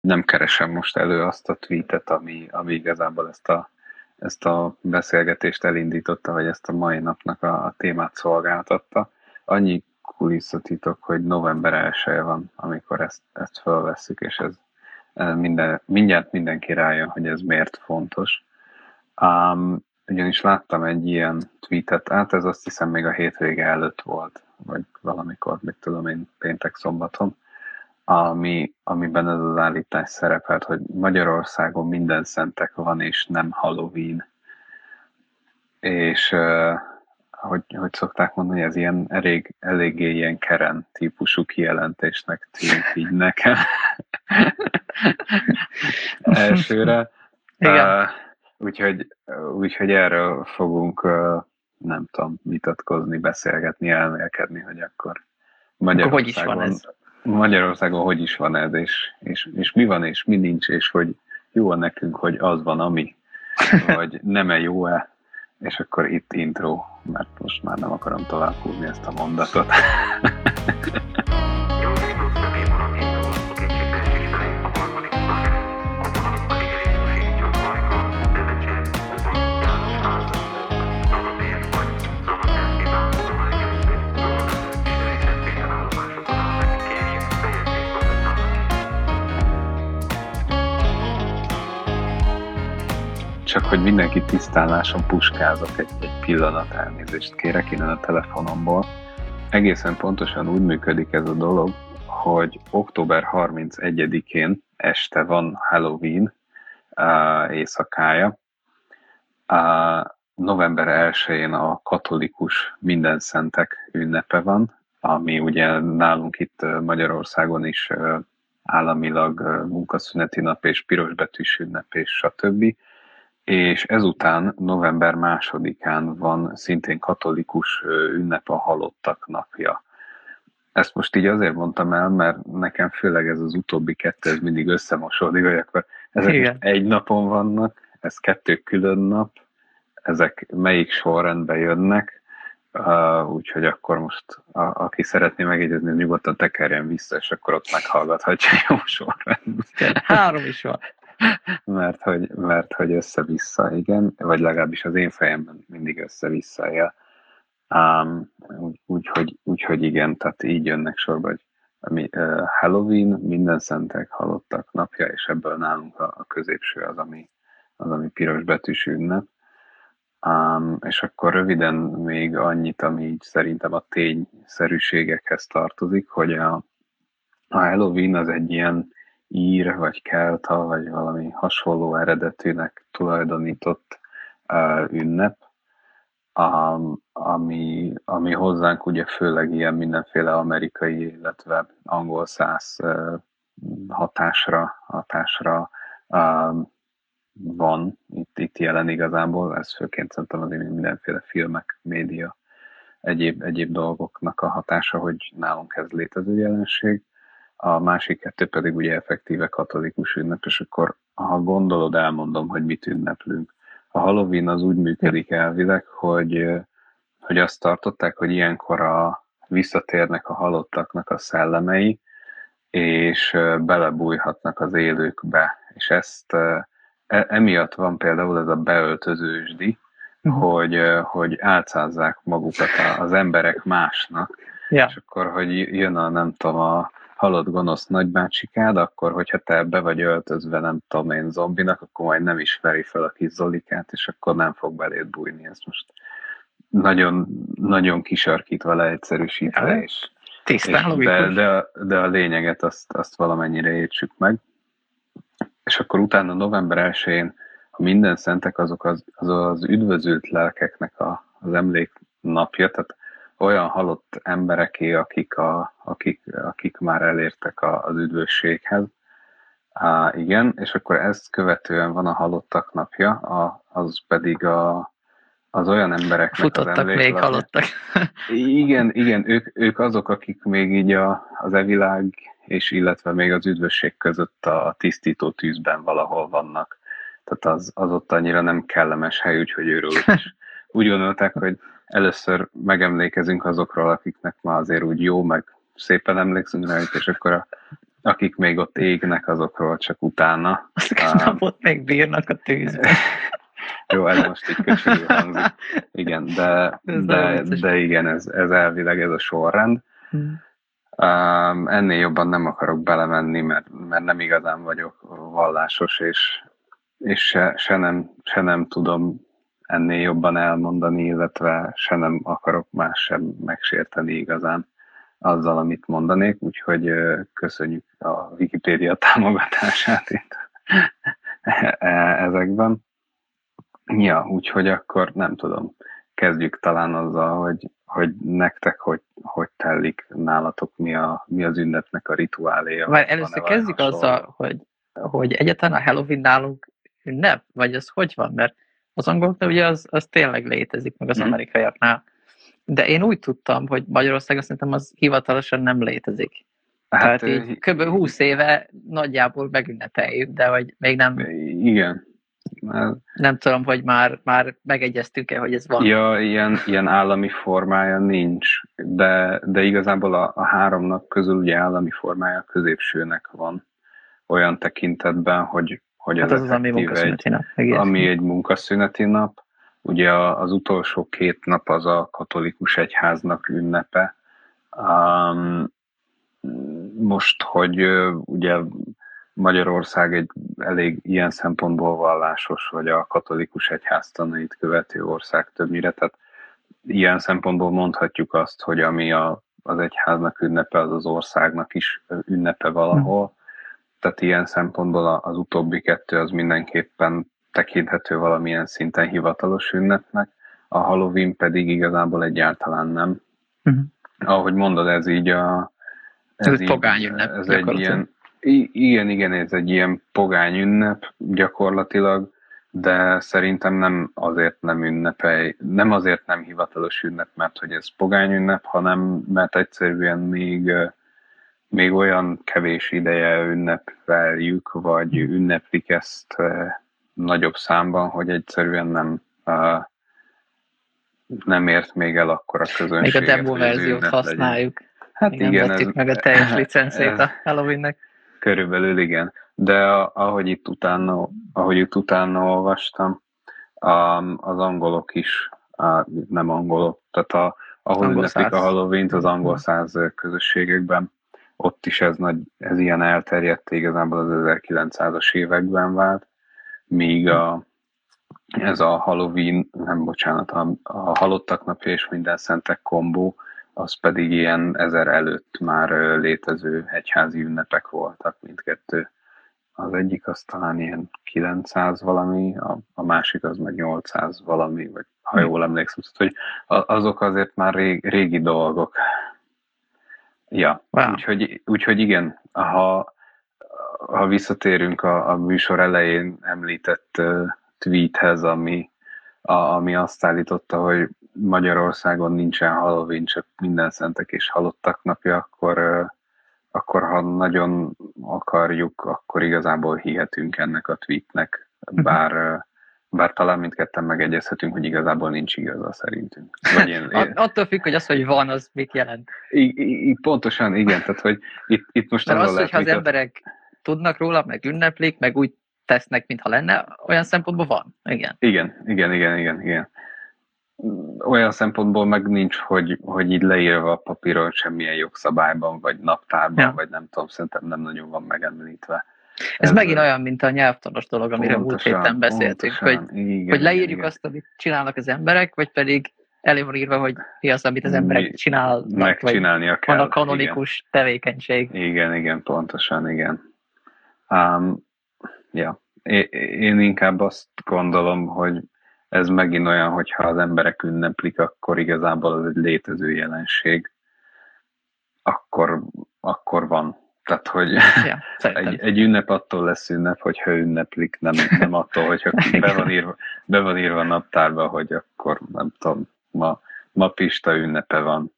nem keresem most elő azt a tweetet, ami, ami igazából ezt a, ezt a beszélgetést elindította, vagy ezt a mai napnak a, a témát szolgáltatta. Annyi kulisszatitok, hogy november 1 van, amikor ezt, ezt felveszük, és ez minden, mindjárt mindenki rájön, hogy ez miért fontos. Um, ugyanis láttam egy ilyen tweetet, át ez azt hiszem még a hétvége előtt volt, vagy valamikor, mit tudom én, péntek szombaton, ami, amiben ez az állítás szerepelt, hogy Magyarországon minden szentek van, és nem Halloween. És uh, hogy, hogy szokták mondani, ez ilyen elég, eléggé ilyen keren típusú kijelentésnek tűnik így nekem. Elsőre. Igen. Uh, úgyhogy, úgyhogy erről fogunk, uh, nem tudom, vitatkozni, beszélgetni, elmélkedni, hogy akkor Magyarországon, hogy is van ez? Magyarországon hogy is van ez, és, és, és mi van, és mi nincs, és hogy jó nekünk, hogy az van, ami, vagy nem-e jó-e, és akkor itt intro, mert most már nem akarom tovább húzni ezt a mondatot. hogy mindenki tisztálláson puskázok egy, egy pillanat elnézést kérek innen a telefonomból. Egészen pontosan úgy működik ez a dolog, hogy október 31-én este van Halloween uh, éjszakája. Uh, november 1-én a katolikus minden szentek ünnepe van, ami ugye nálunk itt Magyarországon is államilag munkaszüneti nap és pirosbetűs ünnep és stb és ezután november másodikán van szintén katolikus ünnep a halottak napja. Ezt most így azért mondtam el, mert nekem főleg ez az utóbbi kettő ez mindig összemosódik, hogy akkor ezek Igen. egy napon vannak, ez kettő külön nap, ezek melyik sorrendben jönnek, uh, úgyhogy akkor most a, aki szeretné megjegyezni, nyugodtan tekerjen vissza, és akkor ott meghallgathatja jó sorrendben. Három is van mert, hogy, mert hogy össze-vissza, igen, vagy legalábbis az én fejemben mindig össze-vissza él. Um, Úgyhogy úgy, úgy, igen, tehát így jönnek sorba, hogy ami, uh, Halloween, minden szentek halottak napja, és ebből nálunk a, a középső az, ami, az, ami piros betűs ünnep. Um, és akkor röviden még annyit, ami így szerintem a tényszerűségekhez tartozik, hogy a, a Halloween az egy ilyen ír, vagy kelta, vagy valami hasonló eredetűnek tulajdonított uh, ünnep, um, ami, ami hozzánk ugye főleg ilyen mindenféle amerikai, illetve angol száz uh, hatásra, hatásra um, van itt, itt jelen igazából, ez főként szerintem azért mindenféle filmek, média, egyéb, egyéb dolgoknak a hatása, hogy nálunk ez létező jelenség a másik kettő pedig ugye effektíve katolikus ünnep, és akkor ha gondolod, elmondom, hogy mit ünneplünk. A Halloween az úgy működik elvileg, hogy, hogy azt tartották, hogy ilyenkor a, visszatérnek a halottaknak a szellemei, és belebújhatnak az élőkbe. És ezt e, emiatt van például ez a beöltözősdi, uh-huh. hogy, hogy álcázzák magukat az emberek másnak, ja. és akkor, hogy jön a, nem tudom, a halott gonosz nagybácsikád, akkor hogyha te be vagy öltözve, nem tudom én, zombinak, akkor majd nem is veri fel a kis Zolikát, és akkor nem fog beléd bújni. Ez most nagyon, nagyon kisarkítva leegyszerűsítve, és, és de, de, de, a lényeget azt, azt valamennyire értsük meg. És akkor utána november 1-én a minden szentek azok az, az, az üdvözült lelkeknek a, az emléknapja, tehát olyan halott embereké, akik, a, akik, akik már elértek a, az üdvösséghez. Á, igen, és akkor ezt követően van a halottak napja, a, az pedig a, az olyan emberek. Futottak az még halottak. igen, igen, ők, ők azok, akik még így a, az evilág és illetve még az üdvösség között a, a tisztító tűzben valahol vannak. Tehát az, az ott annyira nem kellemes hely, úgyhogy őről is úgy gondolták, hogy először megemlékezünk azokról, akiknek ma azért úgy jó, meg szépen emlékszünk rá, és akkor a akik még ott égnek, azokról csak utána. Azok a napot még bírnak a tűzben. Jó, ez most egy köcsögül hangzik. Igen, de, de, de igen, ez, ez elvileg ez a sorrend. Hmm. Um, ennél jobban nem akarok belemenni, mert, mert nem igazán vagyok vallásos, és, és se, se, nem, se nem tudom ennél jobban elmondani, illetve se nem akarok más sem megsérteni igazán azzal, amit mondanék, úgyhogy köszönjük a Wikipédia támogatását itt e, ezekben. Ja, úgyhogy akkor nem tudom, kezdjük talán azzal, hogy, hogy nektek hogy, hogy tellik nálatok, mi, a, mi az ünnepnek a rituáléja. Már először kezdjük azzal, hogy, hogy egyáltalán a Halloween nálunk ünnep, vagy ez hogy van, mert az angoloknál ugye az, az tényleg létezik, meg az mm. amerikaiaknál. De én úgy tudtam, hogy Magyarországon szerintem az hivatalosan nem létezik. Hát, Tehát így kb. 20 éve nagyjából megünnepeljük, de hogy még nem... Igen. Már... Nem tudom, hogy már, már megegyeztünk-e, hogy ez van. Ja, ilyen, ilyen állami formája nincs, de, de igazából a, a három nap közül ugye állami formája középsőnek van olyan tekintetben, hogy, hogy hát ez az, ami munkaszüneti nap. Egész. Ami egy munkaszüneti nap. Ugye az utolsó két nap az a katolikus egyháznak ünnepe. Um, most, hogy ugye Magyarország egy elég ilyen szempontból vallásos, vagy a katolikus egyház tanait követő ország többnyire, tehát ilyen szempontból mondhatjuk azt, hogy ami a, az egyháznak ünnepe, az az országnak is ünnepe valahol. Tehát ilyen szempontból az utóbbi kettő az mindenképpen tekinthető valamilyen szinten hivatalos ünnepnek, a Halloween pedig igazából egyáltalán nem. Uh-huh. Ahogy mondod, ez így a... Ez, ez egy pogány ünnep. Ez egy ilyen, igen, igen, ez egy ilyen pogány ünnep gyakorlatilag, de szerintem nem azért nem ünnepel, nem azért nem hivatalos ünnep, mert hogy ez pogány ünnep, hanem mert egyszerűen még, még olyan kevés ideje ünnepeljük, vagy ünneplik ezt nagyobb számban, hogy egyszerűen nem nem ért még el akkor a közönség. Még a demo verziót használjuk. Hát még igen, nem ez, meg a teljes licencét a Halloweennek. Körülbelül igen. De ahogy itt utána, ahogy itt utána olvastam, az angolok is, nem angolok, tehát a, ahol ünneplik a halloween az angol száz közösségekben, ott is ez, nagy, ez ilyen elterjedt igazából az 1900-as években vált, míg a, ez a Halloween, nem bocsánat, a, a halottak napja és minden szentek kombó, az pedig ilyen ezer előtt már létező egyházi ünnepek voltak mindkettő. Az egyik az talán ilyen 900 valami, a, a másik az meg 800 valami, vagy ha hm. jól emlékszem, szóval, hogy azok azért már régi, régi dolgok. Ja, wow. úgyhogy, úgyhogy igen, ha, ha visszatérünk a, a műsor elején említett uh, tweethez, ami, a, ami azt állította, hogy Magyarországon nincsen Halloween, csak minden szentek és halottak napja, akkor, akkor ha nagyon akarjuk, akkor igazából hihetünk ennek a tweetnek, mhm. bár, bár talán mindketten megegyezhetünk, hogy igazából nincs igaza szerintünk. Vagy én, én... Attól függ, hogy az, hogy van, az mit jelent. I, I, pontosan, igen, tehát hogy itt, itt most Mert az, hogyha az emberek tudnak róla, meg ünneplik, meg úgy tesznek, mintha lenne, olyan szempontból van. Igen. Igen, igen, igen, igen, igen olyan szempontból meg nincs, hogy, hogy így leírva a papíron semmilyen jogszabályban, vagy naptárban, ja. vagy nem tudom, szerintem nem nagyon van megemlítve. Ez, Ez megint olyan, mint a nyelvtanos dolog, amiről múlt héten beszéltünk, pontosan, hogy, igen, hogy leírjuk igen. azt, amit csinálnak az emberek, vagy pedig elő van írva, hogy mi az, amit az emberek csinálnak, Megcsinálnia vagy kell. Van a kanonikus igen. tevékenység. Igen, igen, pontosan, igen. Um, ja. Én inkább azt gondolom, hogy ez megint olyan, hogyha az emberek ünneplik, akkor igazából az egy létező jelenség, akkor, akkor van. Tehát, hogy ja, egy, egy ünnep attól lesz ünnep, hogyha ünneplik, nem, nem attól, hogyha be van, írva, be van írva a naptárba, hogy akkor nem tudom, ma, ma Pista ünnepe van.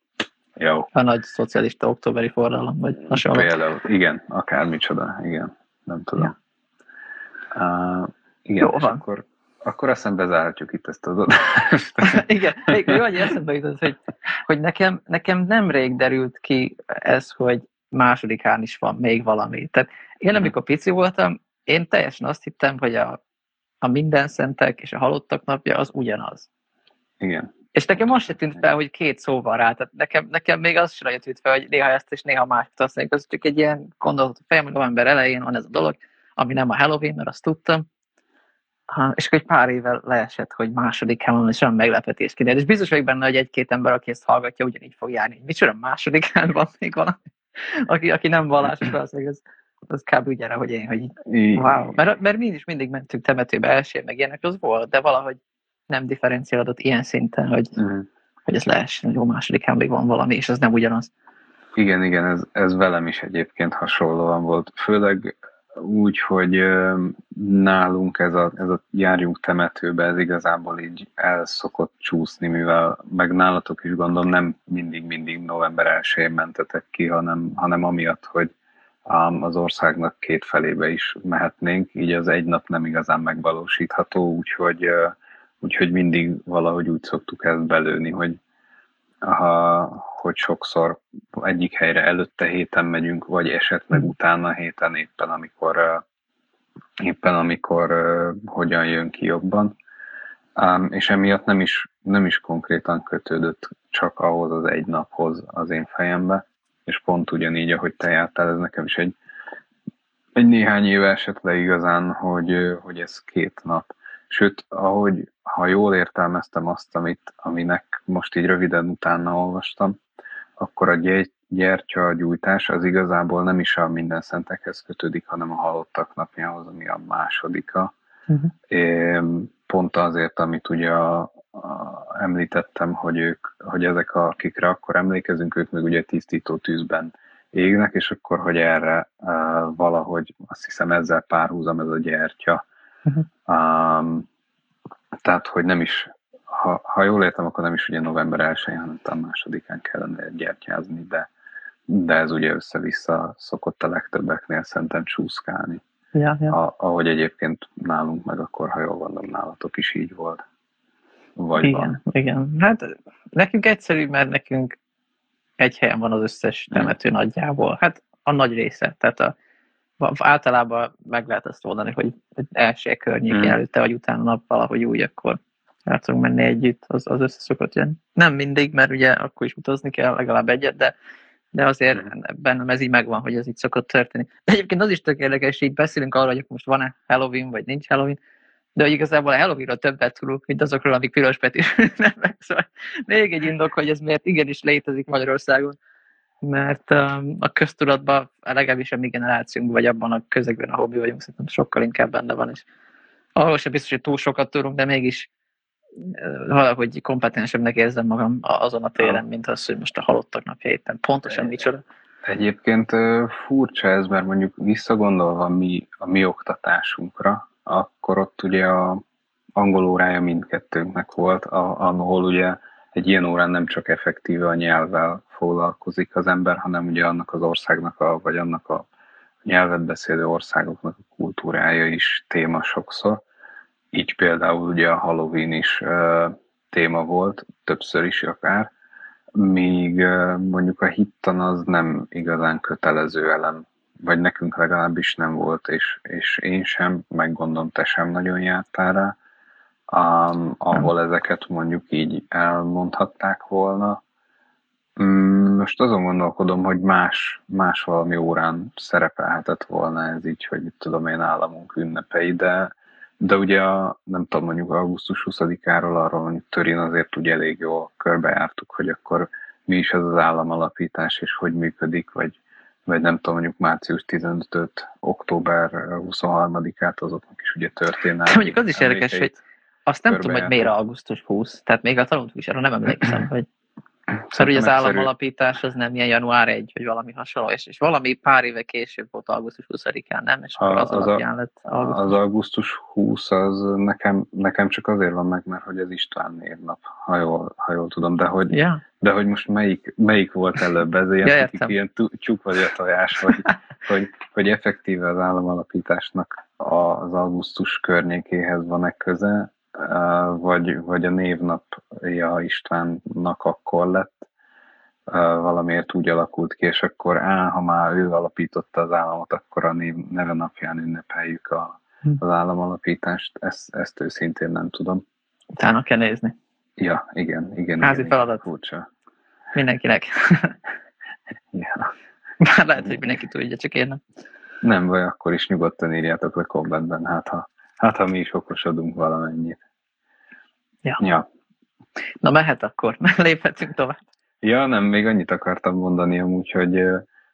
Jó. A nagy szocialista októberi forradalom, vagy hasonló. Például, igen, akármicsoda, igen, nem tudom. Ja. Uh, igen, Jó, van. akkor akkor azt hiszem bezárhatjuk itt ezt az adást. Igen, még jó, hogy eszembe jutott, hogy, hogy nekem, nekem nemrég derült ki ez, hogy másodikán is van még valami. Tehát én mhm. amikor pici voltam, én teljesen azt hittem, hogy a, a minden szentek és a halottak napja az ugyanaz. Igen. És nekem most se tűnt fel, hogy két szó van rá, tehát nekem, nekem még az sem jött fel, hogy néha ezt és néha mást használjuk, az csak egy ilyen gondolat a fejem, hogy november elején van ez a dolog, ami nem a Halloween, mert azt tudtam, ha, és akkor egy pár évvel leesett, hogy második van, és olyan meglepetés kiderül. És biztos vagyok benne, hogy egy-két ember, aki ezt hallgatja, ugyanígy fog járni. Micsoda másodikán van még valami, aki, aki nem vallásos, valószínűleg ez, az kb. ugyanre, hogy én, hogy wow. Mert, mert mi is mindig mentünk temetőbe első, meg ilyenek, az volt, de valahogy nem differenciálódott ilyen szinten, hogy, uh-huh. hogy ez lehessen, hogy jó másodikán még van valami, és ez nem ugyanaz. Igen, igen, ez, ez velem is egyébként hasonlóan volt. Főleg úgy, hogy nálunk ez a, ez a járjunk temetőbe, ez igazából így el szokott csúszni, mivel meg nálatok is gondolom nem mindig-mindig november 1 mentetek ki, hanem, hanem amiatt, hogy az országnak két felébe is mehetnénk, így az egy nap nem igazán megvalósítható, úgyhogy, úgyhogy mindig valahogy úgy szoktuk ezt belőni, hogy ha, hogy sokszor egyik helyre előtte héten megyünk, vagy esetleg hmm. utána héten éppen, amikor éppen amikor hogyan jön ki jobban. És emiatt nem is, nem is konkrétan kötődött csak ahhoz az egy naphoz az én fejembe, és pont ugyanígy, ahogy te jártál, ez nekem is egy, egy néhány éve esett le igazán, hogy, hogy ez két nap. Sőt, ahogy, ha jól értelmeztem azt, amit, aminek most így röviden utána olvastam, akkor a gyertyagyújtás az igazából nem is a minden szentekhez kötődik, hanem a halottak napjához, ami a másodika. Uh-huh. Pont azért, amit ugye a, a, említettem, hogy ők, hogy ezek, a, akikre akkor emlékezünk, ők meg ugye tisztító tűzben égnek, és akkor, hogy erre uh, valahogy, azt hiszem ezzel párhuzam ez a gyertya. Uh-huh. Um, tehát, hogy nem is ha, ha jól értem, akkor nem is ugye november 1 hanem talán másodikán kellene gyertyázni, de, de ez ugye össze-vissza szokott a legtöbbeknél szerintem csúszkálni. Ja, ja. A, ahogy egyébként nálunk meg akkor, ha jól gondolom, nálatok is így volt. Vagy igen, van. igen. Hát nekünk egyszerű, mert nekünk egy helyen van az összes temető hmm. nagyjából. Hát a nagy része. Tehát a, általában meg lehet ezt mondani, hogy első környék hmm. előtte, vagy utána nap valahogy úgy, akkor el tudunk menni együtt, az, az össze szokott jönni. Nem mindig, mert ugye akkor is utazni kell legalább egyet, de, de azért mm. bennem ez így megvan, hogy ez így szokott történni. De egyébként az is tök érdekes, így beszélünk arról, hogy most van-e Halloween, vagy nincs Halloween, de hogy igazából a Halloweenról többet tudunk, mint azokról, amik piros is nem Szóval még egy indok, hogy ez miért igenis létezik Magyarországon, mert a köztudatban, legalábbis a mi generációnkban, vagy abban a közegben, ahol mi vagyunk, szerintem sokkal inkább benne van, és ahol sem biztos, hogy túl sokat tudunk, de mégis valahogy kompetensebbnek érzem magam azon a téren, mint az, hogy most a halottak napja éppen pontosan micsoda. Egyébként furcsa ez, mert mondjuk visszagondolva mi, a mi oktatásunkra, akkor ott ugye a angol órája mindkettőnknek volt, ahol ugye egy ilyen órán nem csak effektíve a nyelvvel foglalkozik az ember, hanem ugye annak az országnak, a, vagy annak a nyelvet beszélő országoknak a kultúrája is téma sokszor. Így például ugye a Halloween is uh, téma volt, többször is akár, míg uh, mondjuk a hittan az nem igazán kötelező elem, vagy nekünk legalábbis nem volt, és, és én sem, meg gondolom te sem nagyon jártál rá, um, ahol ezeket mondjuk így elmondhatták volna. Um, most azon gondolkodom, hogy más, más valami órán szerepelhetett volna ez így, hogy tudom én államunk ünnepei, de de ugye a, nem tudom, mondjuk augusztus 20-áról arról mondjuk Törin azért ugye elég jól körbejártuk, hogy akkor mi is ez az államalapítás, és hogy működik, vagy, vagy nem tudom, mondjuk március 15-öt, október 23-át azoknak is ugye történelmi. De mondjuk az is érdekes, hogy azt nem tudom, hogy miért augusztus 20, tehát még a tanultuk is, arra nem emlékszem, hogy Szóval ugye az államalapítás az nem ilyen január 1, vagy valami hasonló, és, és valami pár éve később volt augusztus 20-án, nem? És akkor az, az alapján lett augusztus. Az augusztus 20 az nekem, nekem csak azért van meg, mert hogy az István névnap, ha jól, ha jól tudom, de hogy, yeah. de hogy most melyik, melyik volt előbb, ez ilyen, ja, ilyen tyúk vagy a tojás, hogy, hogy, hogy effektíve az államalapításnak az augusztus környékéhez van-e köze, vagy, vagy a névnapja Istvánnak akkor lett. valamiért úgy alakult ki, és akkor á, ha már ő alapította az államot, akkor a név, neve napján ünnepeljük a, hm. az államalapítást. Ezt, ezt őszintén nem tudom. Utána kell nézni. Ja, igen, igen. Házi igen, feladat. Furcsa. Mindenkinek. ja. Bár lehet, hogy mindenki tudja, csak én nem. Nem baj, akkor is nyugodtan írjátok le kommentben, hát ha, hát ha mi is okosodunk valamennyit. Ja. ja. Na mehet akkor, léphetünk tovább. Ja, nem, még annyit akartam mondani amúgy, hogy,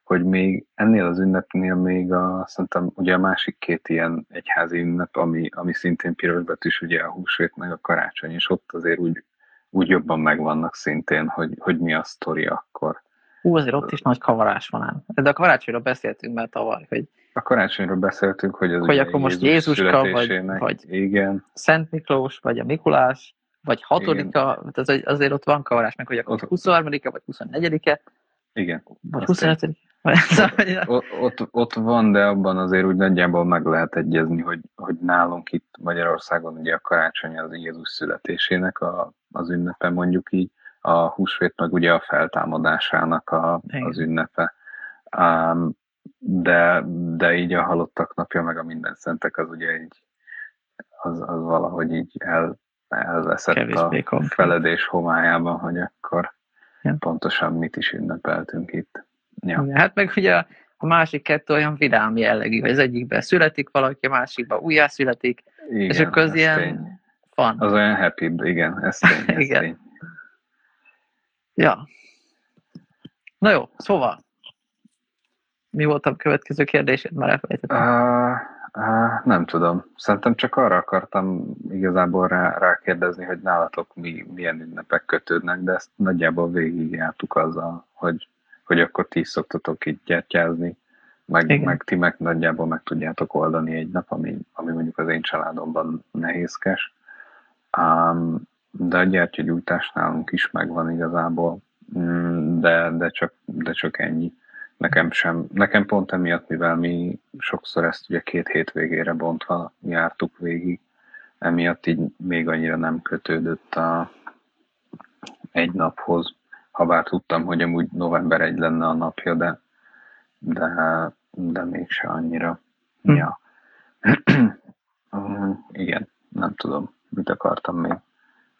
hogy még ennél az ünnepnél még a, szerintem ugye a másik két ilyen egyházi ünnep, ami, ami szintén pirosbetűs, ugye a húsvét meg a karácsony, és ott azért úgy, úgy jobban megvannak szintén, hogy, hogy mi a sztori akkor. Hú, azért ott is nagy kavarás van ám. De a karácsonyról beszéltünk már tavaly, hogy... A karácsonyról beszéltünk, hogy az Hogy akkor most Jézus Jézuska, vagy, vagy igen. Szent Miklós, vagy a Mikulás, vagy hatodika, tehát azért ott van kavarás, meg hogy akkor 23-a, vagy 24-e. Igen. Vagy 25 ott, ott, ott van, de abban azért úgy nagyjából meg lehet egyezni, hogy, hogy nálunk itt Magyarországon ugye a karácsony az Jézus születésének a, az ünnepe, mondjuk így, a húsvét meg ugye a feltámadásának a, az ünnepe. Um, de, de így a halottak napja, meg a minden szentek az ugye így az, az valahogy így el, elveszett Kevésbé a konkrét. feledés homályában, hogy akkor ja. pontosan mit is ünnepeltünk itt. Ja. Hát meg ugye a másik kettő olyan vidám jellegű, hogy az egyikben születik valaki, a másikban újjászületik, igen, és akkor az ilyen tény. van. Az olyan happy, igen, ez tény, ez igen. Tény. Ja. Na jó, szóval mi volt a következő kérdésed? Már elfelejtettem. Uh, uh, nem tudom. Szerintem csak arra akartam igazából rá, rákérdezni, hogy nálatok mi, milyen ünnepek kötődnek, de ezt nagyjából végigjártuk azzal, hogy, hogy akkor ti szoktatok itt gyertyázni, meg, meg ti meg nagyjából meg tudjátok oldani egy nap, ami, ami mondjuk az én családomban nehézkes. Um, de a gyertyagyújtás nálunk is megvan igazából, mm, de, de, csak, de csak ennyi. Nekem sem, nekem pont emiatt, mivel mi sokszor ezt ugye két hétvégére bontva jártuk végig, emiatt így még annyira nem kötődött a egy naphoz, ha bár tudtam, hogy amúgy november egy lenne a napja, de, de, de mégse annyira. Hm. Ja. Igen, nem tudom, mit akartam még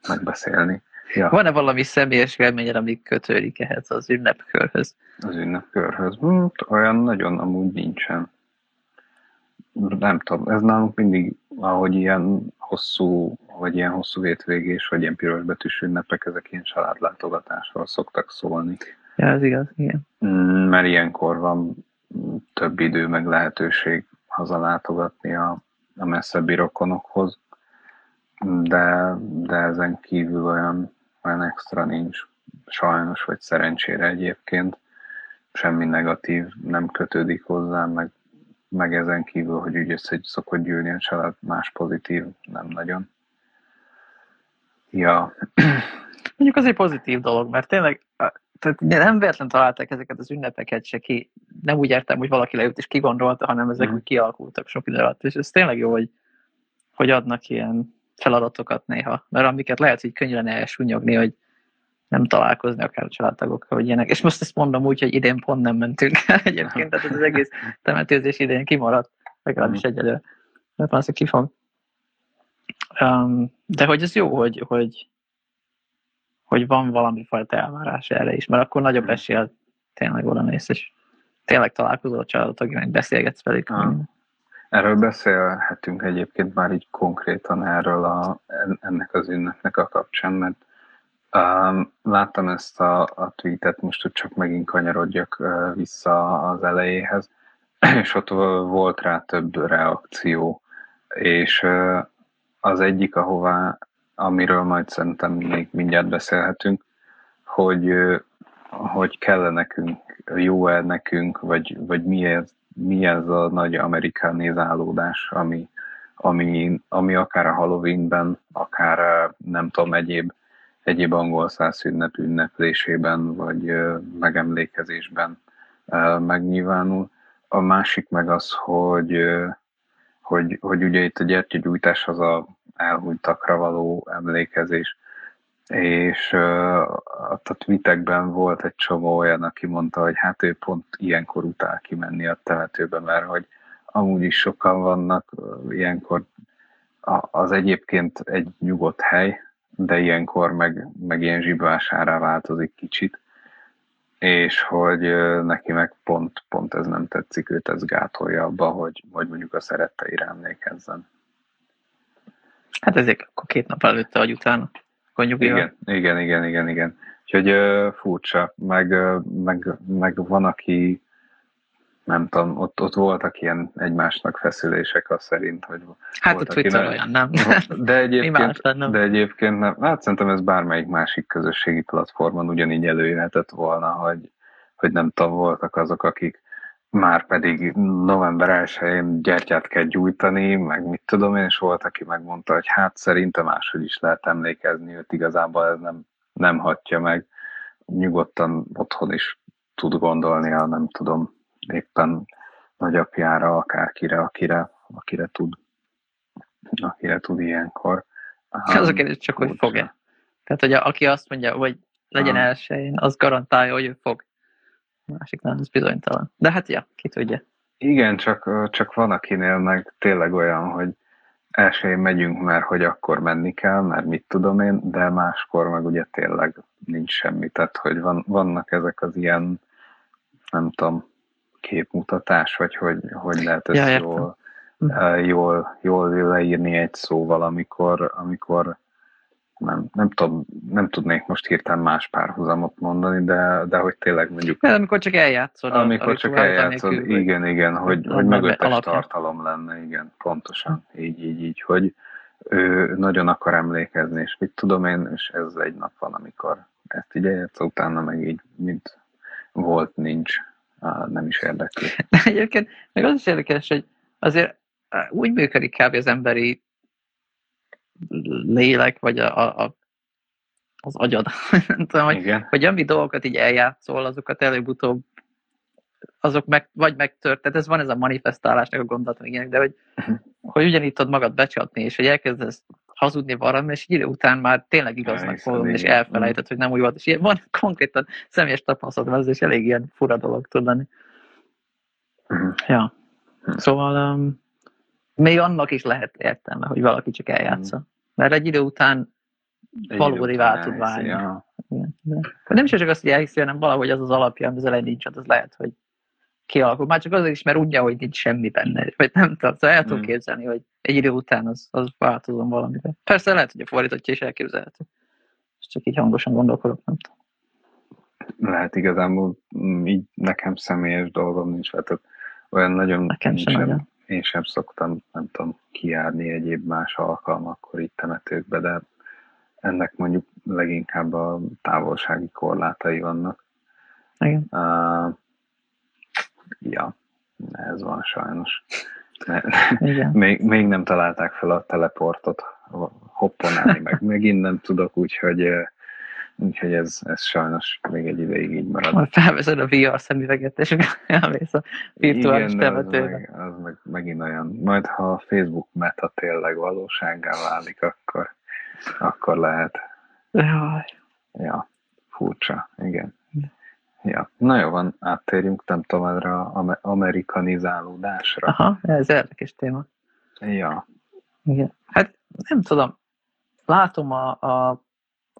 megbeszélni. Ja. Van-e valami személyes élményed, ami kötődik ehhez az ünnepkörhöz? Az ünnepkörhöz? Hm, olyan nagyon amúgy nincsen. Nem tudom, ez nálunk mindig, ahogy ilyen hosszú, vagy ilyen hosszú hétvégés, vagy ilyen pirosbetűs ünnepek, ezek ilyen családlátogatásról szoktak szólni. Ja, ez igaz, igen. Mm, mert ilyenkor van több idő, meg lehetőség hazalátogatni a, a messzebbi rokonokhoz, de, de ezen kívül olyan olyan extra nincs, sajnos, vagy szerencsére egyébként. Semmi negatív nem kötődik hozzá, meg, meg ezen kívül, hogy úgy össze szokott gyűlni a család, más pozitív nem nagyon. Ja. Mondjuk az egy pozitív dolog, mert tényleg tehát nem véletlen találták ezeket az ünnepeket se ki. Nem úgy értem, hogy valaki leült és kigondolta, hanem ezek mm. úgy kialakultak sok idő alatt. És ez tényleg jó, hogy, hogy adnak ilyen feladatokat néha, mert amiket lehet, hogy könnyű lenne elsúnyogni, hogy nem találkozni akár a családtagokkal, vagy ilyenek. És most ezt mondom úgy, hogy idén pont nem mentünk el egyébként, tehát ez az egész temetőzés idén kimaradt, legalábbis mhm. egyelőre. Mert van, ki fog. Um, de hogy ez jó, hogy, hogy, hogy van valami fajta elvárás erre is, mert akkor nagyobb mhm. esélye tényleg oda mész, és tényleg találkozol a meg beszélgetsz velük. Ah. Erről beszélhetünk egyébként már így konkrétan erről a, ennek az ünnepnek a kapcsán, mert um, láttam ezt a, a tweetet, most hogy csak megint kanyarodjak uh, vissza az elejéhez, és ott volt rá több reakció, és uh, az egyik, ahová, amiről majd szerintem még mindjárt beszélhetünk, hogy, uh, hogy kell nekünk, jó-e nekünk, vagy, vagy miért mi ez a nagy amerikanizálódás, ami, ami, ami akár a Halloweenben, akár nem tudom, egyéb, egyéb angol száz ünnep ünneplésében, vagy megemlékezésben megnyilvánul. A másik meg az, hogy, hogy, hogy ugye itt a gyertyagyújtás az a elhunytakra való emlékezés, és a tweetekben volt egy csomó olyan, aki mondta, hogy hát ő pont ilyenkor utál kimenni a temetőbe, mert hogy amúgy is sokan vannak, ilyenkor az egyébként egy nyugodt hely, de ilyenkor meg, meg ilyen zsibásárá változik kicsit, és hogy neki meg pont, pont ez nem tetszik, őt ez gátolja abba, hogy, hogy mondjuk a szeretteire emlékezzen. Hát ezért akkor két nap előtte, vagy utána. Igen, igen, igen, igen, igen. Úgyhogy uh, furcsa, meg, uh, meg, meg van, aki nem tudom, ott, ott voltak ilyen egymásnak feszülések az szerint, hogy Hát Twitter ne... olyan, nem? De egyébként, nem. de egyébként nem. Hát szerintem ez bármelyik másik közösségi platformon ugyanígy előjöhetett volna, hogy, hogy nem tudom, voltak azok, akik már pedig november 1-én gyertyát kell gyújtani, meg mit tudom én, és volt, aki megmondta, hogy hát szerintem máshogy is lehet emlékezni, őt igazából ez nem, nem hatja meg. Nyugodtan otthon is tud gondolni a nem tudom, éppen nagyapjára, akárkire, akire, akire tud, akire tud ilyenkor. Az a kérdés csak, hogy fog-e. Tehát, hogy a, aki azt mondja, hogy legyen elsőjén, az garantálja, hogy ő fog másik nem, ez bizonytalan. De hát ja, ki tudja. Igen, csak, csak van akinél meg tényleg olyan, hogy elsőjén megyünk, mert hogy akkor menni kell, mert mit tudom én, de máskor meg ugye tényleg nincs semmi. Tehát, hogy van, vannak ezek az ilyen, nem tudom, képmutatás, vagy hogy, hogy lehet ezt ja, jól, jól, jól leírni egy szóval, amikor, amikor nem, nem, tudom, nem tudnék most hirtelen más párhuzamot mondani, de, de hogy tényleg mondjuk... De amikor csak eljátszod. Amikor csak eljátszod, nélkül, igen, igen, hogy, hogy mögöttes alapja. tartalom lenne, igen, pontosan, így, így, így, hogy ő nagyon akar emlékezni, és mit tudom én, és ez egy nap van, amikor ezt így eljátszol, utána meg így, mint volt, nincs, nem is érdekli. De egyébként meg az is érdekes, hogy azért úgy működik kb. az emberi lélek, vagy a, a, az agyad, nem tudom, hogy, hogy ami dolgokat így eljátszol, azokat előbb-utóbb azok meg, vagy megtört, tehát ez van ez a manifestálásnak a gondolat, ilyenek, de hogy, uh-huh. hogy ugyanígy tudod magad becsapni, és hogy elkezdesz hazudni valami, és idő után már tényleg igaznak fogod, és elfelejtett, hogy nem úgy volt, és ilyen van konkrétan személyes tapasztalatom, ez is elég ilyen fura dolog tud lenni. Uh-huh. Ja. Uh-huh. Szóval um, még annak is lehet értelme, hogy valaki csak eljátsza. Mm. Mert egy idő után valódi tud válni. Ja. Nem is csak azt, hogy elhiszi, hanem valahogy az az alapja, az elején nincs, az lehet, hogy kialakul. Már csak azért is, mert ugye, hogy nincs semmi benne. Vagy nem tudom, szóval el tudom mm. képzelni, hogy egy idő után az, az változom valamiben. Persze lehet, hogy a fordítottja is elképzelhető. És csak így hangosan gondolkodok, nem tudom. Lehet igazából így nekem személyes dolgom nincs, tehát olyan nagyon nekem sem nagyon én sem szoktam, nem tudom, kijárni egyéb más alkalmakkor itt temetőkbe, de ennek mondjuk leginkább a távolsági korlátai vannak. Igen. Uh, ja, ez van sajnos. Igen. még, még nem találták fel a teleportot hopponálni, meg megint nem tudok, úgyhogy Úgyhogy ez, ez sajnos még egy ideig így marad. Majd felveszed a VR szemüveget, és elmész a virtuális Igen, temetőbe. Az, meg, az meg, megint olyan. Majd ha a Facebook meta tényleg valósággá válik, akkor, akkor lehet. Jaj. Ja, furcsa, igen. Ja. Na jó van, áttérjünk, nem tudom, erre a amerikanizálódásra. Aha, ez érdekes téma. Ja. Igen. Hát nem tudom, látom a, a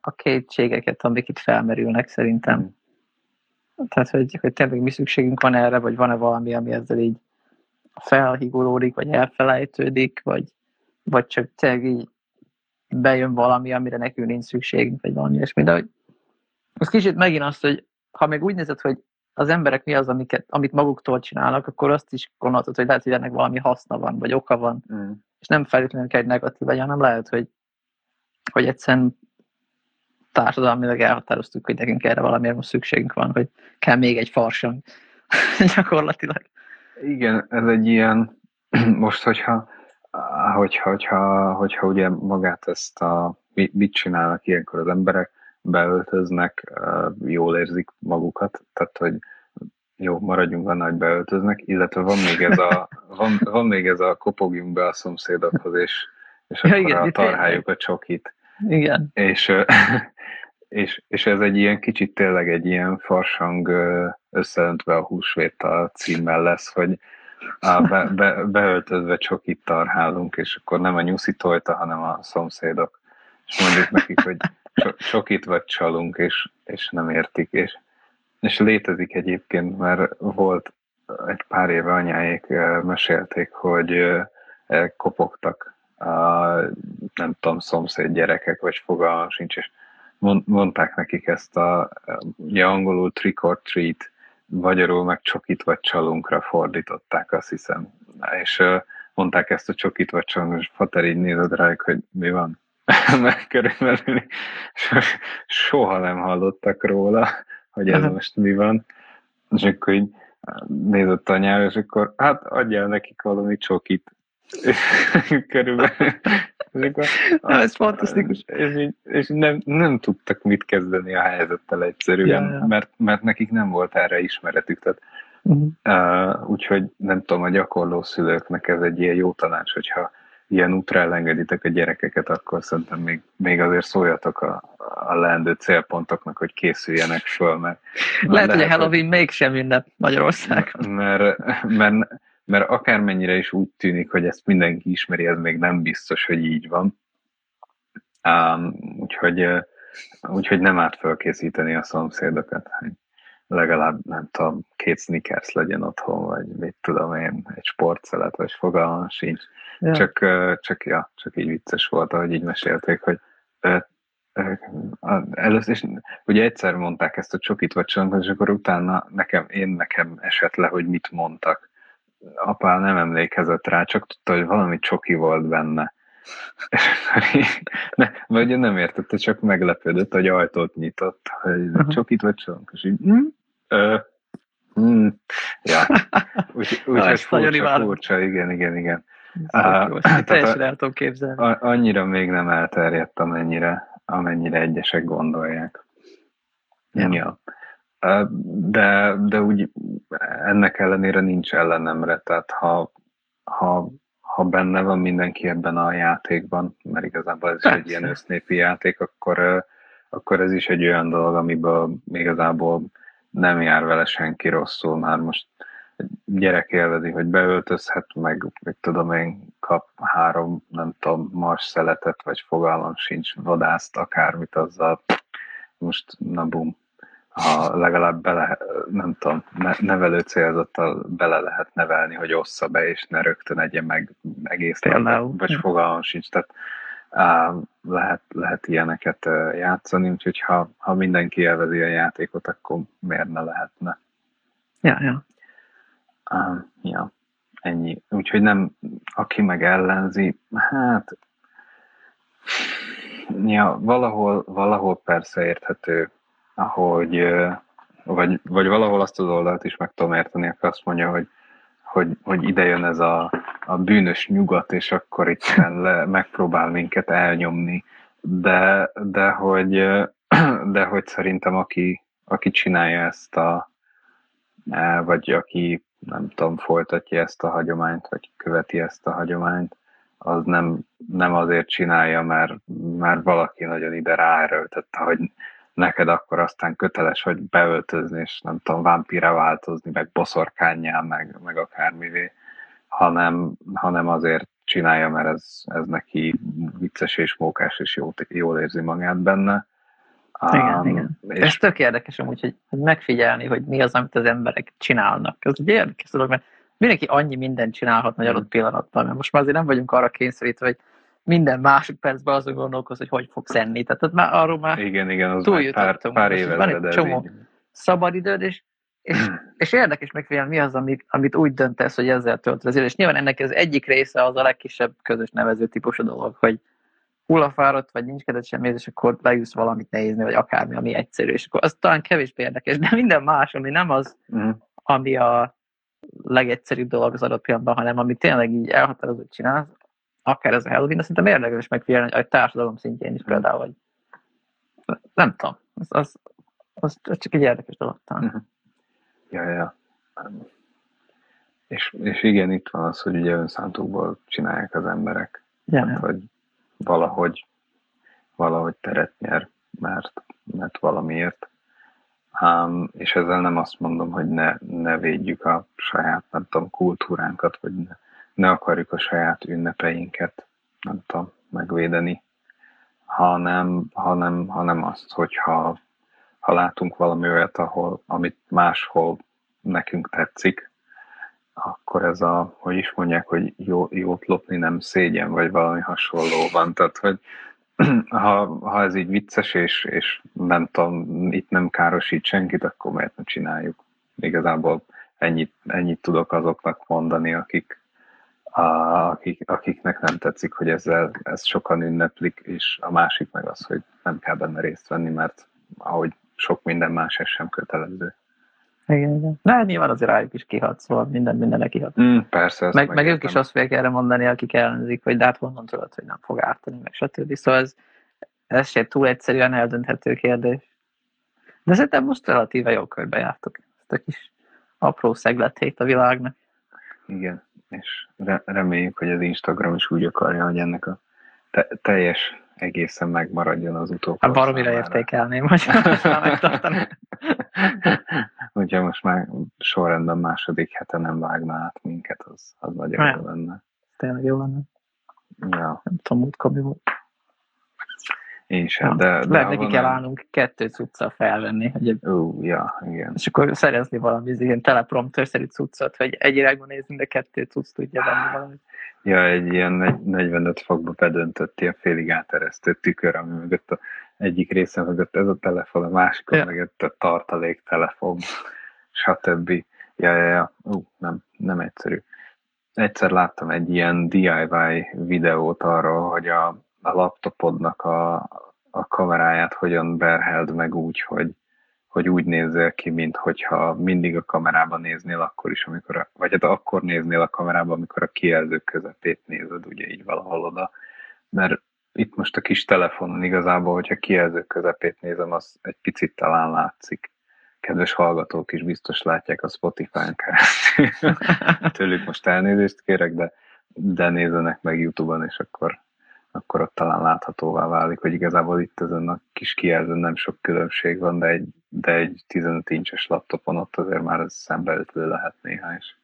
a kétségeket, amik itt felmerülnek szerintem. Mm. Tehát, hogy, hogy tényleg mi szükségünk van erre, vagy van-e valami, ami ezzel így felhigulódik, vagy elfelejtődik, vagy, vagy csak tényleg így bejön valami, amire nekünk nincs szükségünk, vagy valami ilyesmi. De hogy az kicsit megint azt, hogy ha még úgy nézed, hogy az emberek mi az, amiket, amit maguktól csinálnak, akkor azt is gondolod, hogy lehet, hogy ennek valami haszna van, vagy oka van, mm. és nem feltétlenül kell egy negatív legyen, hanem lehet, hogy, hogy egyszerűen társadalmilag elhatároztuk, hogy nekünk erre valamiért most szükségünk van, hogy kell még egy farsang gyakorlatilag. Igen, ez egy ilyen, most hogyha, hogyha, hogyha, hogyha ugye magát ezt a, mit csinálnak ilyenkor az emberek, beöltöznek, jól érzik magukat, tehát hogy jó, maradjunk annál, hogy beöltöznek, illetve van még ez a, van, van még ez a kopogjunk be a szomszédokhoz, és, és ja, akkor igen, a tarháljuk a csokit Igen. És, és, és ez egy ilyen kicsit tényleg egy ilyen farsang összeöntve a húsvéttal címmel lesz, hogy a be, be, beöltözve csokit tarhálunk, és akkor nem a nyuszi tojta, hanem a szomszédok. És mondjuk nekik, hogy csokit vagy csalunk, és, és nem értik. És, és létezik egyébként, mert volt egy pár éve anyáék mesélték, hogy kopogtak a, nem tudom, szomszéd gyerekek, vagy fogalmam sincs, és mondták nekik ezt a, ugye angolul trick or treat, magyarul meg csokit vagy csalunkra fordították, azt hiszem. És mondták ezt a csokit vagy csalunk, és Fater így nézett rájuk, hogy mi van. Mert körülbelül soha nem hallottak róla, hogy ez most mi van. És akkor így nézett a nyelv, és akkor hát adjál nekik valami csokit. körülbelül. Na, ez fantasztikus. És, és nem, nem tudtak mit kezdeni a helyzettel egyszerűen, ja, ja. Mert, mert nekik nem volt erre ismeretük. Tehát, uh-huh. uh, úgyhogy nem tudom, a gyakorló szülőknek ez egy ilyen jó tanács, hogyha ilyen útra elengeditek a gyerekeket, akkor szerintem még, még azért szóljatok a, a leendő célpontoknak, hogy készüljenek föl, mert... Lehet, lehet hogy a Halloween hogy, mégsem ünnep Magyarországon. Mert, mert, mert akármennyire is úgy tűnik, hogy ezt mindenki ismeri, ez még nem biztos, hogy így van. Um, úgyhogy, úgyhogy nem árt felkészíteni a szomszédokat, hogy legalább, nem tudom, két sneakers legyen otthon, vagy mit tudom én, egy sportszelet, vagy fogalmam sincs. Ja. Csak, csak, ja, csak így vicces volt, ahogy így mesélték, hogy először is, ugye egyszer mondták ezt a csokit vagy csonkot, és akkor utána nekem, én nekem esett le, hogy mit mondtak. Apá nem emlékezett rá, csak tudta, hogy valami csoki volt benne. ne, vagy nem értette, csak meglepődött, hogy ajtót nyitott, hogy uh-huh. csokit vagy csonk, és így, mm, ö, mm, ja, úgy, úgy hogy furcsa, furcsa, igen, igen, igen. Uh, teljesen el tudom képzelni. Annyira még nem elterjedt, amennyire, amennyire egyesek gondolják. Ja. ja. De, de úgy ennek ellenére nincs ellenemre, tehát ha, ha, ha benne van mindenki ebben a játékban, mert igazából ez is egy ilyen össznépi játék, akkor, akkor ez is egy olyan dolog, amiből igazából nem jár vele senki rosszul, már most gyerek élvezi, hogy beöltözhet, meg mit tudom én, kap három, nem tudom, mars szeletet, vagy fogalmam sincs, vadászt, akármit azzal, most na bum, ha legalább bele, nem tudom, nevelő célzattal bele lehet nevelni, hogy ossza be, és ne rögtön egye meg egész nap, vagy fogalmam sincs, tehát lehet, lehet ilyeneket játszani, úgyhogy ha, ha mindenki élvezi a játékot, akkor miért ne lehetne? Ja, ja. Uh, ja, ennyi. Úgyhogy nem, aki meg ellenzi, hát ja, valahol, valahol persze érthető, hogy vagy, vagy valahol azt az oldalt is meg tudom érteni, aki azt mondja, hogy, hogy, hogy ide jön ez a, a bűnös nyugat, és akkor itt le, megpróbál minket elnyomni. De, de, hogy, de hogy szerintem aki, aki csinálja ezt a, vagy aki nem tudom, folytatja ezt a hagyományt, vagy követi ezt a hagyományt, az nem, nem azért csinálja, mert, mert valaki nagyon ide ráerőltette, hogy neked akkor aztán köteles, hogy beöltözni, és nem tudom, vámpire változni, meg boszorkányjá, meg, meg akármivé, hanem, hanem azért csinálja, mert ez, ez neki vicces és mókás, és jól, jól érzi magát benne. Igen, um, igen. És... Ez tök érdekes amúgy, hogy, megfigyelni, hogy mi az, amit az emberek csinálnak. Ez egy érdekes dolog, mert mindenki annyi mindent csinálhat egy adott mm. pillanatban, mert most már azért nem vagyunk arra kényszerítve, hogy minden másodpercben azon gondolkoz, hogy hogy fogsz enni. Tehát már arról már igen, igen, az már pár, pár éve van egy csomó szabadidőd, és, és, és érdekes megfigyelni, mi az, amit, amit úgy döntesz, hogy ezzel töltöd az és nyilván ennek az egyik része az a legkisebb közös nevező típusú dolog, hogy hullafáradt, vagy nincs kedved semmi, és akkor leülsz valamit nézni, vagy akármi, ami egyszerű, és akkor az talán kevésbé érdekes, de minden más, ami nem az, mm. ami a legegyszerűbb dolog az adott pillanatban, hanem ami tényleg így elhatározó, hogy csinálsz, akár ez a Halloween, de szerintem érdekes megfigyelni, hogy a társadalom szintjén is például, hogy nem tudom, az, az, az, az csak egy érdekes dolog talán. Uh-huh. Ja, ja. És, és igen, itt van az, hogy ugye önszántukból csinálják az emberek. Ja, hát. Hogy valahogy valahogy teret nyer, mert, mert valamiért. Um, és ezzel nem azt mondom, hogy ne, ne védjük a saját, nem tudom, kultúránkat, vagy ne, ne akarjuk a saját ünnepeinket, nem tudom, megvédeni, hanem, hanem, hanem azt, hogyha ha látunk valami olyat, ahol, amit máshol nekünk tetszik, akkor ez a, hogy is mondják, hogy jó, jót lopni nem szégyen, vagy valami hasonló van. Tehát, hogy ha, ha ez így vicces, és, és nem tudom, itt nem károsít senkit, akkor miért ne csináljuk? Igazából ennyit, ennyit tudok azoknak mondani, akik, a, akik, akiknek nem tetszik, hogy ezzel ez sokan ünneplik, és a másik meg az, hogy nem kell benne részt venni, mert ahogy sok minden más ez sem kötelező. Igen, igen. De nyilván azért rájuk is kihat, szóval minden mindenek kihat. Mm, persze. Meg, meg ők is azt fogják erre mondani, akik ellenzik, hogy de hát honnan tudod, hogy nem fog ártani, meg stb. Szóval ez, ez sem túl egyszerűen eldönthető kérdés. De szerintem most relatíve jó körbe jártok. Ezt a kis apró szegletét a világnak. Igen, és reméljük, hogy az Instagram is úgy akarja, hogy ennek a te- teljes egészen megmaradjon az utókor. Hát baromira értékelném, hogy megtartani. Hogyha most már sorrendben második hete nem vágna át minket, az, az nagyon jó lenne. Tényleg jó lenne. Ja. Nem tudom, múltkor mi volt. Én sem, de... de Lehet neki kell állnunk kettő cuccal felvenni. Hogy Ú, ja, igen. És akkor szerezni valami ilyen teleprompter-szerű cuccot, hogy egy irányba nézzünk, de kettő cucc tudja venni valamit. Ja, egy ilyen 45 fokba bedöntött ilyen félig áteresztő tükör, ami mögött a egyik része mögött ez a telefon, a másik ja. mögött a tartalék telefon, stb. Ja, ja, ja. Ú, nem, nem egyszerű. Egyszer láttam egy ilyen DIY videót arról, hogy a, a laptopodnak a, a kameráját hogyan berheld meg úgy, hogy, hogy úgy nézzél ki, mint hogyha mindig a kamerában néznél akkor is, amikor a, vagy hát akkor néznél a kamerában, amikor a kijelzők közepét nézed, ugye így valahol oda. Mert itt most a kis telefonon igazából, hogyha kijelzők közepét nézem, az egy picit talán látszik. Kedves hallgatók is biztos látják a Spotify-n keresztül. Tőlük most elnézést kérek, de, de nézzenek meg YouTube-on, és akkor akkor ott talán láthatóvá válik, hogy igazából itt ezen a kis kijelzőn nem sok különbség van, de egy, de egy 15 incses laptopon ott azért már ez szembeütlő lehet néha is.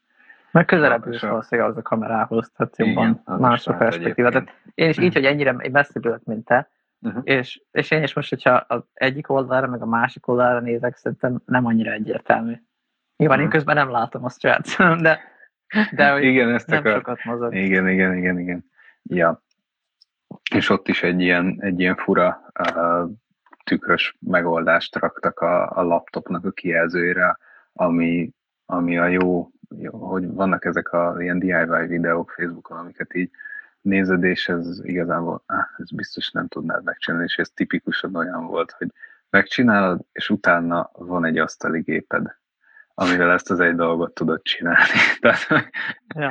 Meg közelebb is valószínűleg az a kamerához, tehát jobban Igen, más a perspektíva. Tehát én is így, hogy ennyire messzebb mint te, uh-huh. és, és én is most, hogyha az egyik oldalra, meg a másik oldalra nézek, szerintem nem annyira egyértelmű. Nyilván uh-huh. én közben nem látom azt de, de hogy igen, ezt nem akar... sokat mozog. Igen, igen, igen, igen. Ja és ott is egy ilyen, egy ilyen fura uh, tükrös megoldást raktak a, a laptopnak a kijelzőjére, ami, ami a jó, jó, hogy vannak ezek a ilyen DIY videók Facebookon, amiket így nézed, és ez igazából, ah, ez biztos nem tudnád megcsinálni, és ez tipikusan olyan volt, hogy megcsinálod, és utána van egy asztali géped, amivel ezt az egy dolgot tudod csinálni. Tehát ja.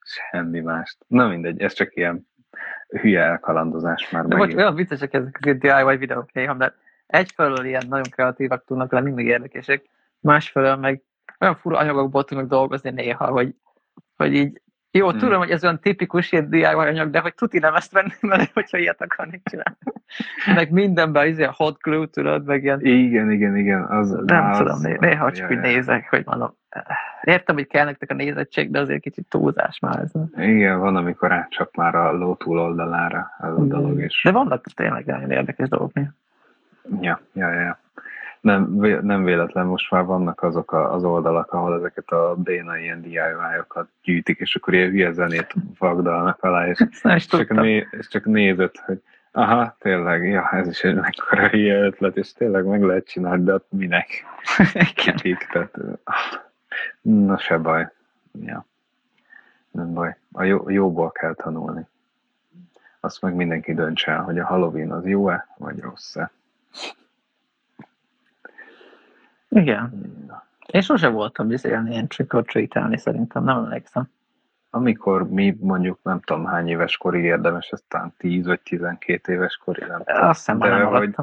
semmi mást. Na mindegy, ez csak ilyen hülye elkalandozás már De most olyan viccesek ezek az DIY videók néha, mert egyfelől ilyen nagyon kreatívak tudnak lenni, még érdekesek, másfelől meg olyan fura anyagokból tudnak dolgozni néha, hogy, hogy így jó, hmm. tudom, hogy ez olyan tipikus ilyen DIY anyag, de hogy tuti nem ezt venni, mert hogyha ilyet akarnék csinálni. meg mindenben az ilyen hot glue, tudod, meg ilyen... Igen, igen, igen. Az, nem az, tudom, né- néha csak úgy nézek, hogy mondom, értem, hogy kell nektek a nézettség, de azért kicsit túlzás már ez. Igen, van, amikor át csak már a ló túloldalára az a dolog. És... De vannak tényleg nagyon érdekes dolgok Ja, ja, ja nem, nem véletlen most már vannak azok a, az oldalak, ahol ezeket a béna ilyen DIY-okat gyűjtik, és akkor ilyen hülye zenét vagdalnak alá, és, és, csak, né, és csak nézed, hogy aha, tényleg, ja, ez is egy mekkora hülye ötlet, és tényleg meg lehet csinálni, de minek? Kik, tehát, na se baj. Ja. Nem baj. A jó, jóból kell tanulni. Azt meg mindenki döntse el, hogy a Halloween az jó-e, vagy rossz-e. Igen. Én sose voltam bizony ilyen trick szerintem, nem emlékszem. Amikor mi mondjuk nem tudom hány éves korig érdemes, aztán 10 vagy 12 éves korig, nem tudom. Azt hiszem, de, hogy,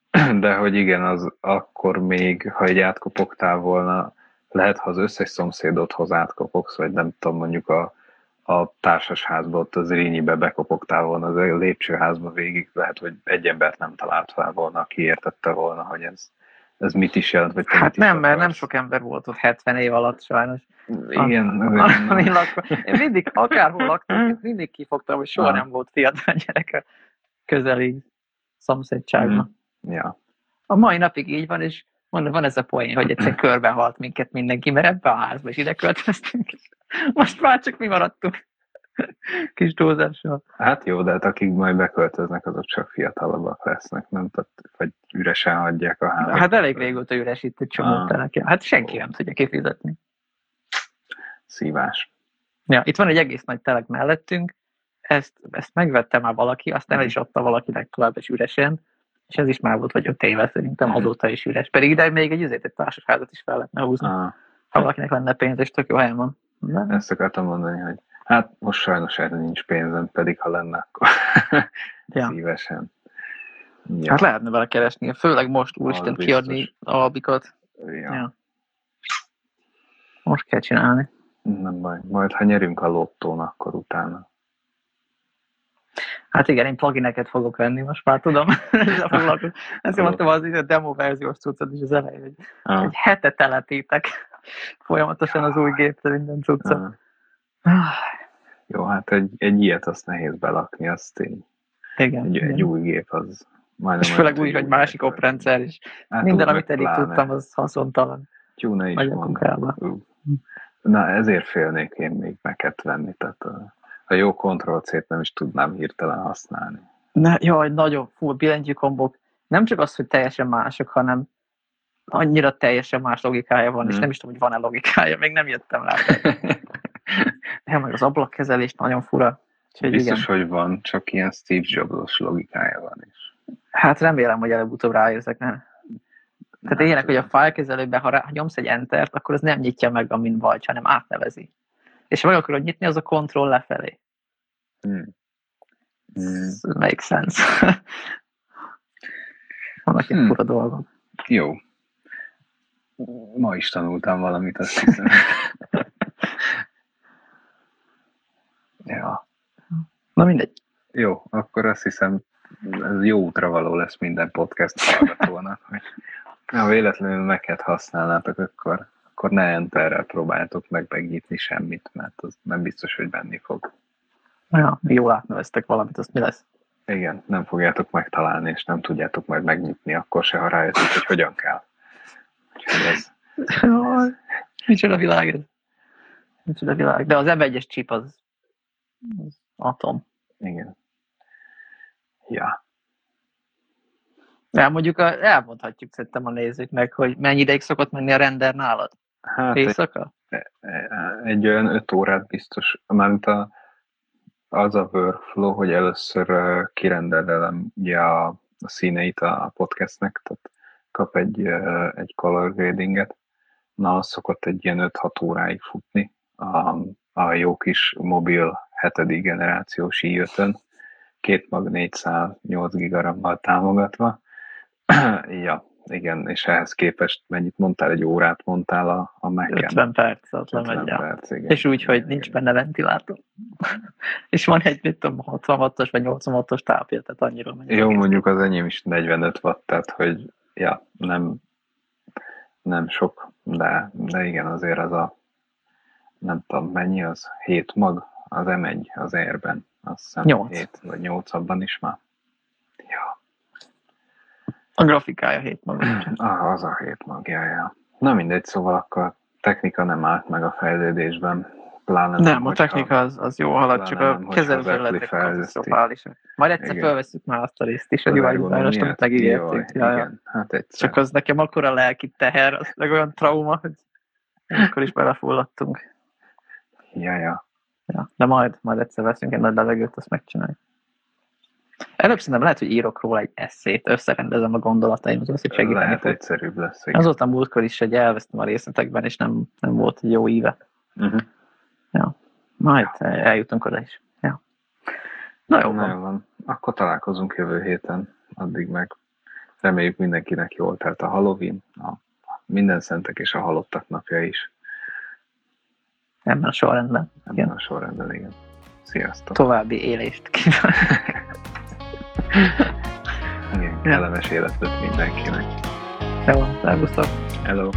de hogy igen, az akkor még, ha egy átkopogtál volna, lehet, ha az összes szomszédodhoz átkopogsz, vagy nem tudom, mondjuk a, a társasházba, ott az Rényibe bekopogtál volna az a lépcsőházba végig, lehet, hogy egy embert nem talált fel volna, aki értette volna, hogy ez, ez mit is jelent, vagy Hát nem, mert nem sok ember volt ott 70 év alatt sajnos. Igen. A, a, én mindig, akárhol laktam, mindig kifogtam, hogy soha ah. nem volt fiatal gyerek közeli szomszédságban. Mm. Ja. A mai napig így van, és mondom, van ez a poén, hogy egyszer körbehalt minket mindenki, mert ebbe a házba is ide költöztünk. Most már csak mi maradtunk. Kis túlzással. Hát jó, de hát akik majd beköltöznek, azok csak fiatalabbak lesznek, nem? Tehát, vagy üresen hagyják a házat. Hát elég régóta üres itt egy csomó ah. Hát senki nem tudja kifizetni. Szívás. Ja, itt van egy egész nagy telek mellettünk, ezt, ezt megvette már valaki, aztán el is adta valakinek tovább, és üresen, és ez is már volt, vagy öt éve szerintem, mhm. azóta is üres. Pedig ide még egy, egy társasházat is fel lehetne húzni. Ah. Ha valakinek lenne pénz, és tök jó helyen van. De? Ezt akartam mondani, hogy hát most sajnos erre nincs pénzem, pedig ha lenne, akkor ja. szívesen. Ja. Hát lehetne vele keresni, főleg most úristen kiadni albikat. Ja. ja. Most kell csinálni. Nem baj, majd ha nyerünk a lottón, akkor utána. Hát igen, én plugineket fogok venni, most már tudom. Ezt mondtam az a demo verziós cuccot is az elején, hogy ah. egy hete teletítek folyamatosan az új gépre minden cuccot. Ah. Jó, hát egy, egy ilyet azt nehéz belakni, azt én. Igen, egy, igen. egy új gép az majdnem... És főleg úgy, hogy másik oprendszer is. Hát Minden, amit eddig tudtam, az haszontalan. Tyúna is van. Na, ezért félnék én még meket venni, tehát a jó kontroll c nem is tudnám hirtelen használni. Ne, jaj, nagyon fú, billentyű kombok. Nem csak az, hogy teljesen mások, hanem annyira teljesen más logikája van, hmm. és nem is tudom, hogy van-e logikája, még nem jöttem rá. De meg az ablakkezelés nagyon fura. Úgyhogy Biztos, igen. hogy van, csak ilyen Steve Jobs logikája van is. Hát remélem, hogy előbb-utóbb ráérzek, nem? Tehát ilyenek, hogy a fájlkezelőben, ha, rá, ha nyomsz egy entert, akkor az nem nyitja meg, amint vagy, hanem átnevezi. És meg akarod nyitni, az a kontroll lefelé. Hmm. Hmm. Make sense. Vannak hmm. fura dolgok. Jó. Ma is tanultam valamit, azt hiszem. ja. Na mindegy. Jó, akkor azt hiszem, ez jó útra való lesz minden podcast hallgatónak, hogy ha véletlenül meket használnátok, akkor, akkor ne enterrel próbáltok meg megnyitni semmit, mert az nem biztos, hogy benni fog. Ja, jól átneveztek valamit, azt mi lesz? Igen, nem fogjátok megtalálni, és nem tudjátok majd megnyitni, akkor se, ha rájöttök, hogy hogyan kell. Úgyhogy ez... Micsoda világ ez. Micsoda világ. De az M1-es chip az, az atom. Igen. Ja. Elmondjuk, a, elmondhatjuk szerintem a nézőknek, hogy mennyi ideig szokott menni a render nálad? Hát Éjszaka? Egy, egy olyan öt órát biztos, mármint a, az a workflow, hogy először kirendelem ugye a, a színeit a podcastnek, tehát kap egy, egy color gradinget, na az szokott egy ilyen 5-6 óráig futni a, a jó kis mobil hetedik generációs i két mag 408 gigarammal támogatva. ja, igen, és ehhez képest mennyit mondtál, egy órát mondtál a, a mac 50 perc, ott lemegy perc, igen. És úgy, hogy nincs benne ventilátor. és van egy, mit tudom, 66-os vagy 86-os tápja, tehát annyira megy. Jó, mondjuk az enyém is 45 watt, tehát hogy ja, nem, nem sok, de, de igen, azért az a nem tudom, mennyi az, 7 mag az M1 az Airben, azt hiszem 8. 7 vagy 8 abban is már. Ja. A grafikája 7 mag. ah, az a 7 magjája. Na mindegy, szóval akkor a technika nem állt meg a fejlődésben. Pláne nem, nem a technika az, az jó halad, csak a kezelőfelületek katasztrofálisak. Majd egyszer igen. felveszünk már azt a részt is, a design amit megígértünk. Ja, igen, hát egyszer. Csak az nekem akkora lelki teher, az meg olyan trauma, hogy akkor is belefulladtunk. Ja, ja. ja. De majd, majd egyszer veszünk egy nagy levegőt, azt megcsináljuk. Előbb szerintem lehet, hogy írok róla egy eszét, összerendezem a gondolataim, az hogy segíteni Lehet fog. egyszerűbb lesz. Igen. Az volt a múltkor is, hogy elvesztem a részletekben, és nem, nem volt jó íve. Uh-huh. Ja. Majd eljutunk oda is. Ja. Na jó, Na, van. Akkor találkozunk jövő héten. Addig meg reméljük mindenkinek jól telt a Halloween, a minden szentek és a halottak napja is. Ebben a sorrendben. Ebben a sorrendben, igen. Sziasztok. További élést kívánok. Igen, kellemes életet mindenkinek. Jó, szervusztok. Hello.